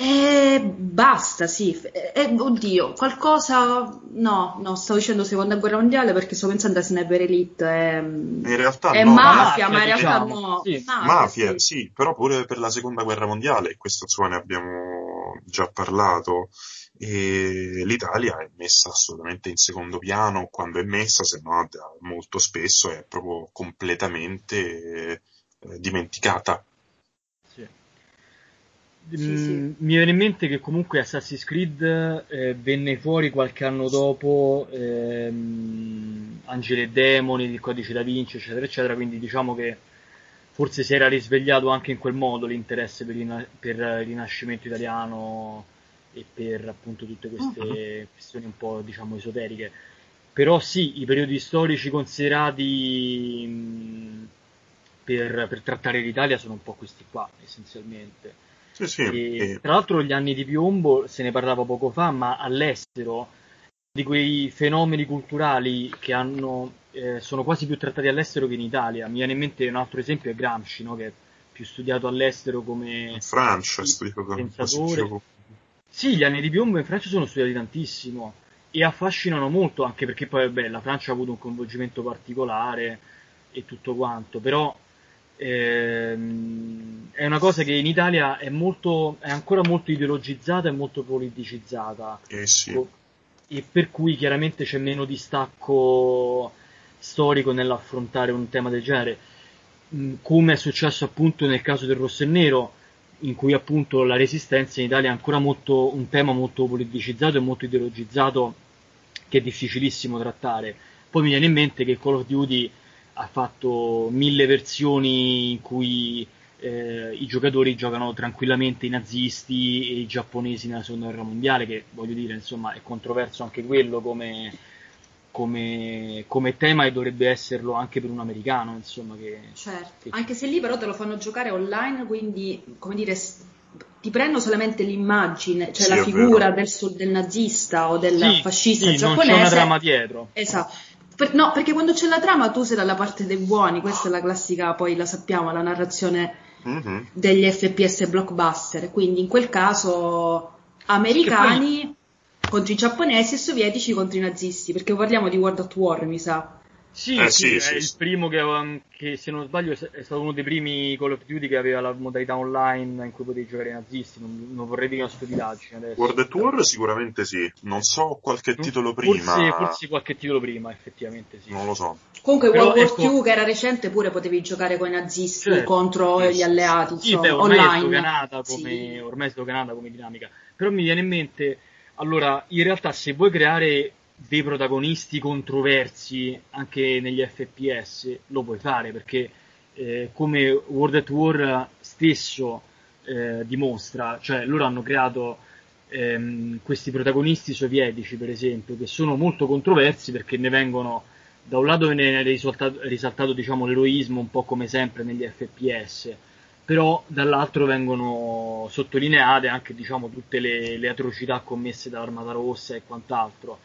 E basta, sì. E, oddio, qualcosa. No, no, stavo dicendo seconda guerra mondiale perché sto pensando a Sniper Elite. È, in realtà è no, mafia, ma in realtà diciamo. no. Sì. Mafia, mafia sì. sì. però pure per la seconda guerra mondiale, questo insomma ne abbiamo già parlato. E l'Italia è messa assolutamente in secondo piano quando è messa, se no molto spesso è proprio completamente eh, dimenticata sì, sì. Mm, mi viene in mente che comunque Assassin's Creed eh, venne fuori qualche anno dopo ehm, Angeli e Demoni, il Codice da Vinci, eccetera, eccetera, quindi diciamo che forse si era risvegliato anche in quel modo l'interesse per, per il Rinascimento italiano e per appunto tutte queste uh-huh. questioni un po' diciamo esoteriche. Però sì, i periodi storici considerati mh, mm, per, per trattare l'Italia sono un po' questi qua, essenzialmente. Sì, sì. E, tra l'altro gli anni di piombo, se ne parlava poco fa, ma all'estero, di quei fenomeni culturali che hanno, eh, sono quasi più trattati all'estero che in Italia. Mi viene in mente un altro esempio è Gramsci, no? che è più studiato all'estero come in Francia, pensatore. Sì, gli anni di piombo in Francia sono studiati tantissimo e affascinano molto, anche perché poi vabbè, la Francia ha avuto un coinvolgimento particolare e tutto quanto, però Ehm, è una cosa che in Italia è, molto, è ancora molto ideologizzata e molto politicizzata. Eh sì. E per cui chiaramente c'è meno distacco storico nell'affrontare un tema del genere. Mm, come è successo appunto nel caso del rosso e nero, in cui appunto la resistenza in Italia è ancora molto, un tema molto politicizzato e molto ideologizzato che è difficilissimo trattare. Poi mi viene in mente che Call of Duty ha fatto mille versioni in cui eh, i giocatori giocano tranquillamente i nazisti e i giapponesi nella seconda guerra mondiale, che voglio dire, insomma, è controverso anche quello come, come, come tema e dovrebbe esserlo anche per un americano, insomma. Che, certo, che... anche se lì però te lo fanno giocare online, quindi, come dire, ti prendo solamente l'immagine, cioè sì, la figura del, del, nazista o del sì, fascista sì, giapponese. Non c'è una trama dietro. Esatto per, no, perché quando c'è la trama tu sei dalla parte dei buoni, questa è la classica, poi la sappiamo, la narrazione mm-hmm. degli FPS blockbuster, quindi in quel caso americani. Contro i giapponesi e sovietici contro i nazisti, perché parliamo di World at War, mi sa. Sì, eh, sì, sì, è sì, il primo che, che, se non sbaglio, è stato uno dei primi Call of Duty che aveva la modalità online in cui potevi giocare nazisti. Non, non vorrei dire una stupidaggine adesso. World at War sicuramente sì. Non so qualche titolo prima. Forse, forse qualche titolo prima, effettivamente sì. Non lo so. Comunque Però, World War ecco... II, che era recente, pure potevi giocare con i nazisti certo, contro sì, gli alleati. Sì, beh, ormai online. è come, ormai è sdoganata come dinamica. Però mi viene in mente, allora, in realtà se vuoi creare dei protagonisti controversi anche negli FPS lo puoi fare perché eh, come World at War stesso eh, dimostra, cioè loro hanno creato ehm, questi protagonisti sovietici per esempio che sono molto controversi perché ne vengono da un lato viene risaltato, risaltato diciamo, l'eroismo un po' come sempre negli FPS però dall'altro vengono sottolineate anche diciamo, tutte le, le atrocità commesse dall'Armata Rossa e quant'altro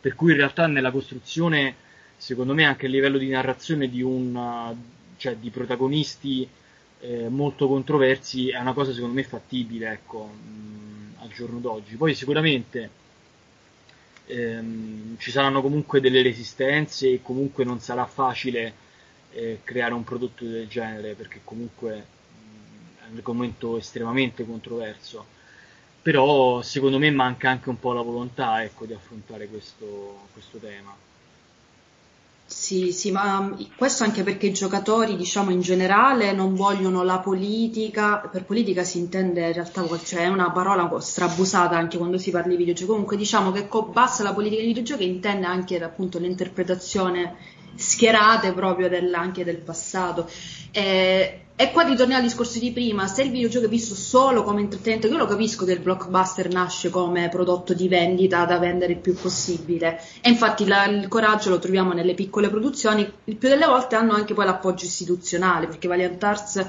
per cui in realtà nella costruzione, secondo me anche a livello di narrazione di, un, cioè, di protagonisti eh, molto controversi è una cosa secondo me fattibile ecco, mh, al giorno d'oggi. Poi sicuramente ehm, ci saranno comunque delle resistenze e comunque non sarà facile eh, creare un prodotto del genere perché comunque argomento estremamente controverso però secondo me manca anche un po' la volontà ecco, di affrontare questo, questo tema. Sì, sì, ma um, questo anche perché i giocatori, diciamo in generale, non vogliono la politica, per politica si intende in realtà, cioè è una parola strabusata anche quando si parla di videogiochi, comunque diciamo che basta la politica dei videogiochi intende anche appunto l'interpretazione schierate proprio del, anche del passato. Eh, e qua ritorniamo al discorso di prima, se il videogioco è visto solo come intrattenimento, io lo capisco che il blockbuster nasce come prodotto di vendita da vendere il più possibile e infatti la, il coraggio lo troviamo nelle piccole produzioni, il più delle volte hanno anche poi l'appoggio istituzionale, perché Valiant Arts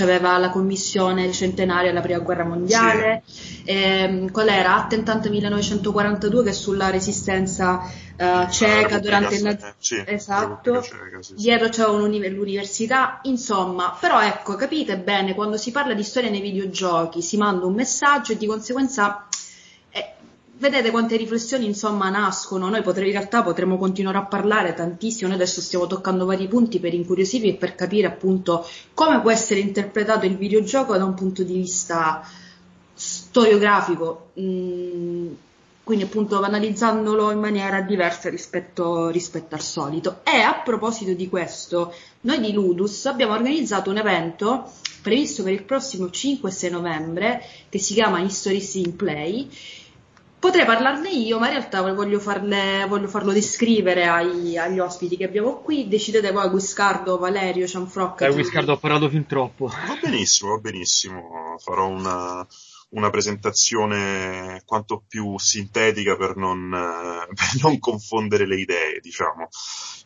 aveva la commissione centenaria della prima guerra mondiale, sì. e, qual era? Attentant 1942 che è sulla resistenza uh, ceca durante il nazismo. Sì, esatto, ceca, sì, dietro c'è l'università, insomma, però ecco, capite bene, quando si parla di storia nei videogiochi si manda un messaggio e di conseguenza eh, vedete quante riflessioni insomma nascono, noi potre, in realtà potremmo continuare a parlare tantissimo, noi adesso stiamo toccando vari punti per incuriosirvi e per capire appunto come può essere interpretato il videogioco da un punto di vista storiografico. Mm, quindi appunto analizzandolo in maniera diversa rispetto, rispetto, al solito. E a proposito di questo, noi di Ludus abbiamo organizzato un evento previsto per il prossimo 5 6 novembre che si chiama Histories in Play. Potrei parlarne io, ma in realtà voglio, farle, voglio farlo descrivere ai, agli ospiti che abbiamo qui. Decidete voi, Guiscardo, Valerio, Cianfrocca. Eh, Guiscardo ha parlato fin troppo. Va benissimo, va benissimo. Farò una, una presentazione quanto più sintetica per non, eh, per non confondere le idee, diciamo.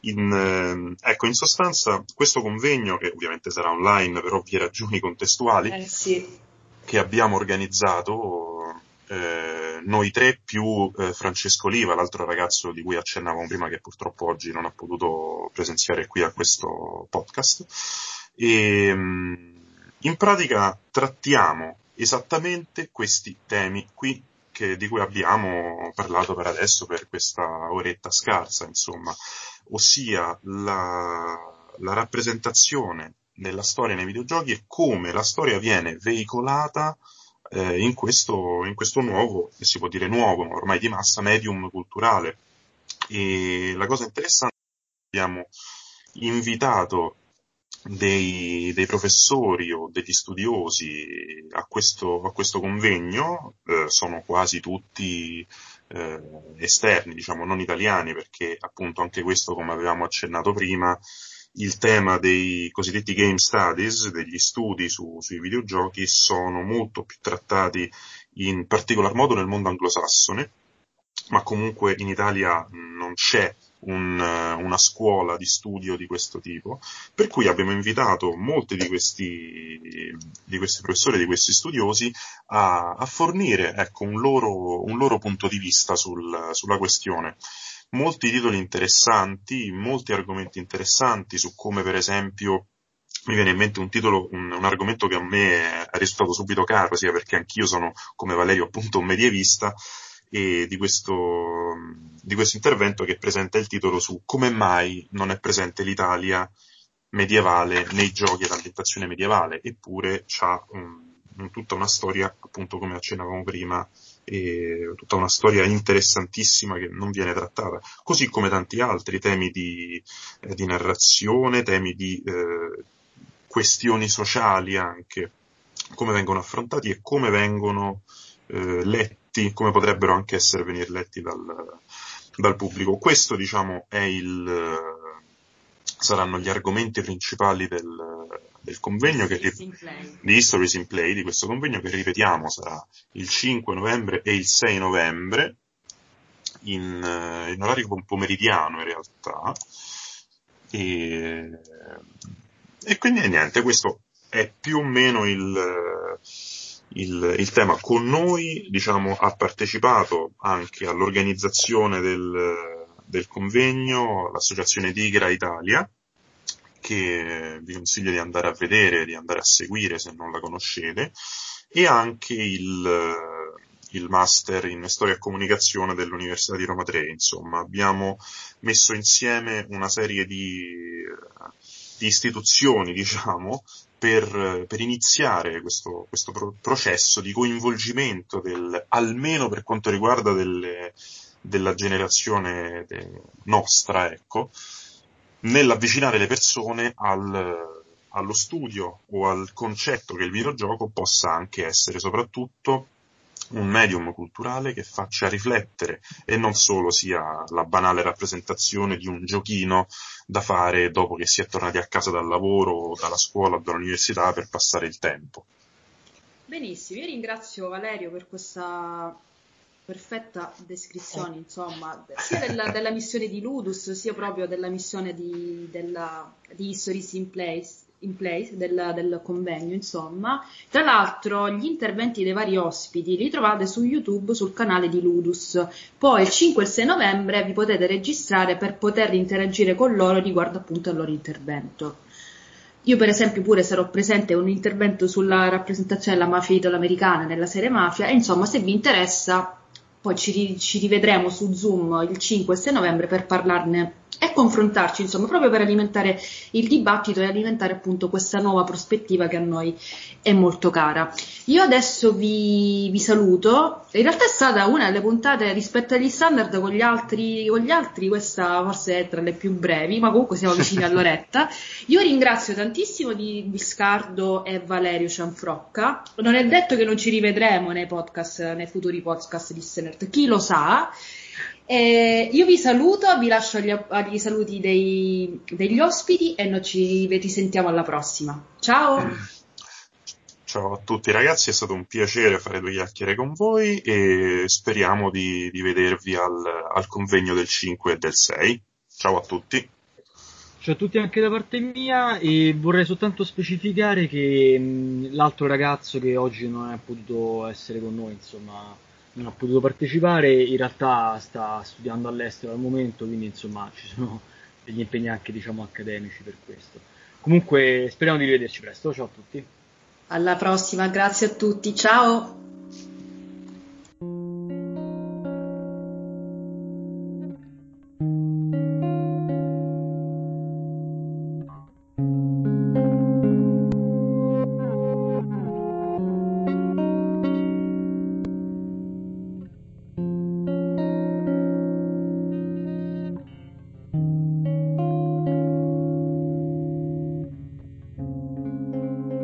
In, eh, ecco, in sostanza, questo convegno, che ovviamente sarà online per ovvie ragioni contestuali, eh, sì. che abbiamo organizzato eh, noi tre più eh, Francesco Liva, l'altro ragazzo di cui accennavamo prima che purtroppo oggi non ha potuto presenziare qui a questo podcast. E, in pratica trattiamo esattamente questi temi qui che, di cui abbiamo parlato per adesso, per questa oretta scarsa, insomma, ossia la, la rappresentazione della storia nei videogiochi e come la storia viene veicolata eh, in, questo, in questo nuovo, si può dire nuovo, ma ormai di massa, medium culturale. E la cosa interessante è che abbiamo invitato dei, dei, professori o degli studiosi a questo, a questo convegno, eh, sono quasi tutti eh, esterni, diciamo non italiani, perché appunto anche questo, come avevamo accennato prima, il tema dei cosiddetti game studies, degli studi su, sui videogiochi, sono molto più trattati in particolar modo nel mondo anglosassone, ma comunque in Italia non c'è un, una scuola di studio di questo tipo, per cui abbiamo invitato molti di questi, di questi professori, di questi studiosi a, a fornire ecco, un, loro, un, loro, punto di vista sul, sulla questione. Molti titoli interessanti, molti argomenti interessanti su come per esempio mi viene in mente un titolo, un, un, argomento che a me è risultato subito caro, sia perché anch'io sono, come Valerio, appunto un medievista, e di questo, di questo intervento che presenta il titolo su come mai non è presente l'Italia medievale nei giochi ad ambientazione medievale, eppure ha um, tutta una storia, appunto come accennavamo prima, e tutta una storia interessantissima che non viene trattata, così come tanti altri temi di, eh, di narrazione, temi di eh, questioni sociali anche, come vengono affrontati e come vengono eh, letti, come potrebbero anche essere venire letti dal, dal pubblico. Questo diciamo è il, saranno gli argomenti principali del, del convegno che, di Histories in Play, di questo convegno che ripetiamo sarà il 5 novembre e il 6 novembre in, in orario pomeridiano in realtà e, e quindi niente, questo è più o meno il, il, il, tema. Con noi, diciamo, ha partecipato anche all'organizzazione del, del convegno l'associazione Tigra Italia, che vi consiglio di andare a vedere, di andare a seguire se non la conoscete, e anche il, il master in storia e comunicazione dell'Università di Roma 3. Insomma, abbiamo messo insieme una serie di, di istituzioni, diciamo, per, per, iniziare questo, questo pro- processo di coinvolgimento del, almeno per quanto riguarda delle, della generazione de- nostra, ecco, nell'avvicinare le persone al, allo studio o al concetto che il videogioco possa anche essere soprattutto un medium culturale che faccia riflettere e non solo sia la banale rappresentazione di un giochino da fare dopo che si è tornati a casa dal lavoro, dalla scuola o dall'università per passare il tempo. Benissimo, io ringrazio Valerio per questa perfetta descrizione, insomma, sia della, della, missione di Ludus, sia proprio della missione di, della, di Histories in Place, in place del, del, convegno, insomma. Tra l'altro, gli interventi dei vari ospiti li trovate su YouTube sul canale di Ludus. Poi il 5 e il 6 novembre vi potete registrare per poter interagire con loro riguardo appunto al loro intervento. Io per esempio pure sarò presente a un intervento sulla rappresentazione della mafia italo-americana nella serie Mafia e insomma se vi interessa poi ci, ci rivedremo su Zoom il 5 e 6 novembre per parlarne e confrontarci, insomma, proprio per alimentare il dibattito e alimentare appunto questa nuova prospettiva che a noi è molto cara. Io adesso vi, vi saluto, in realtà è stata una delle puntate rispetto agli standard con gli altri, con gli altri questa forse è tra le più brevi, ma comunque siamo vicini all'oretta. Io ringrazio tantissimo di Biscardo e Valerio Cianfrocca, non è detto che non ci rivedremo nei podcast, nei futuri podcast di Senert, chi lo sa. Eh, io vi saluto, vi lascio agli, agli saluti dei, degli ospiti e noi ci risentiamo alla prossima. Ciao! Ciao a tutti ragazzi, è stato un piacere fare due chiacchiere con voi e speriamo di, di vedervi al, al convegno del 5 e del 6. Ciao a tutti! Ciao a tutti anche da parte mia e vorrei soltanto specificare che mh, l'altro ragazzo che oggi non è potuto essere con noi, insomma, non ha potuto partecipare, in realtà sta studiando all'estero al momento, quindi insomma ci sono degli impegni anche diciamo accademici per questo. Comunque speriamo di rivederci presto, ciao a tutti. Alla prossima, grazie a tutti, ciao!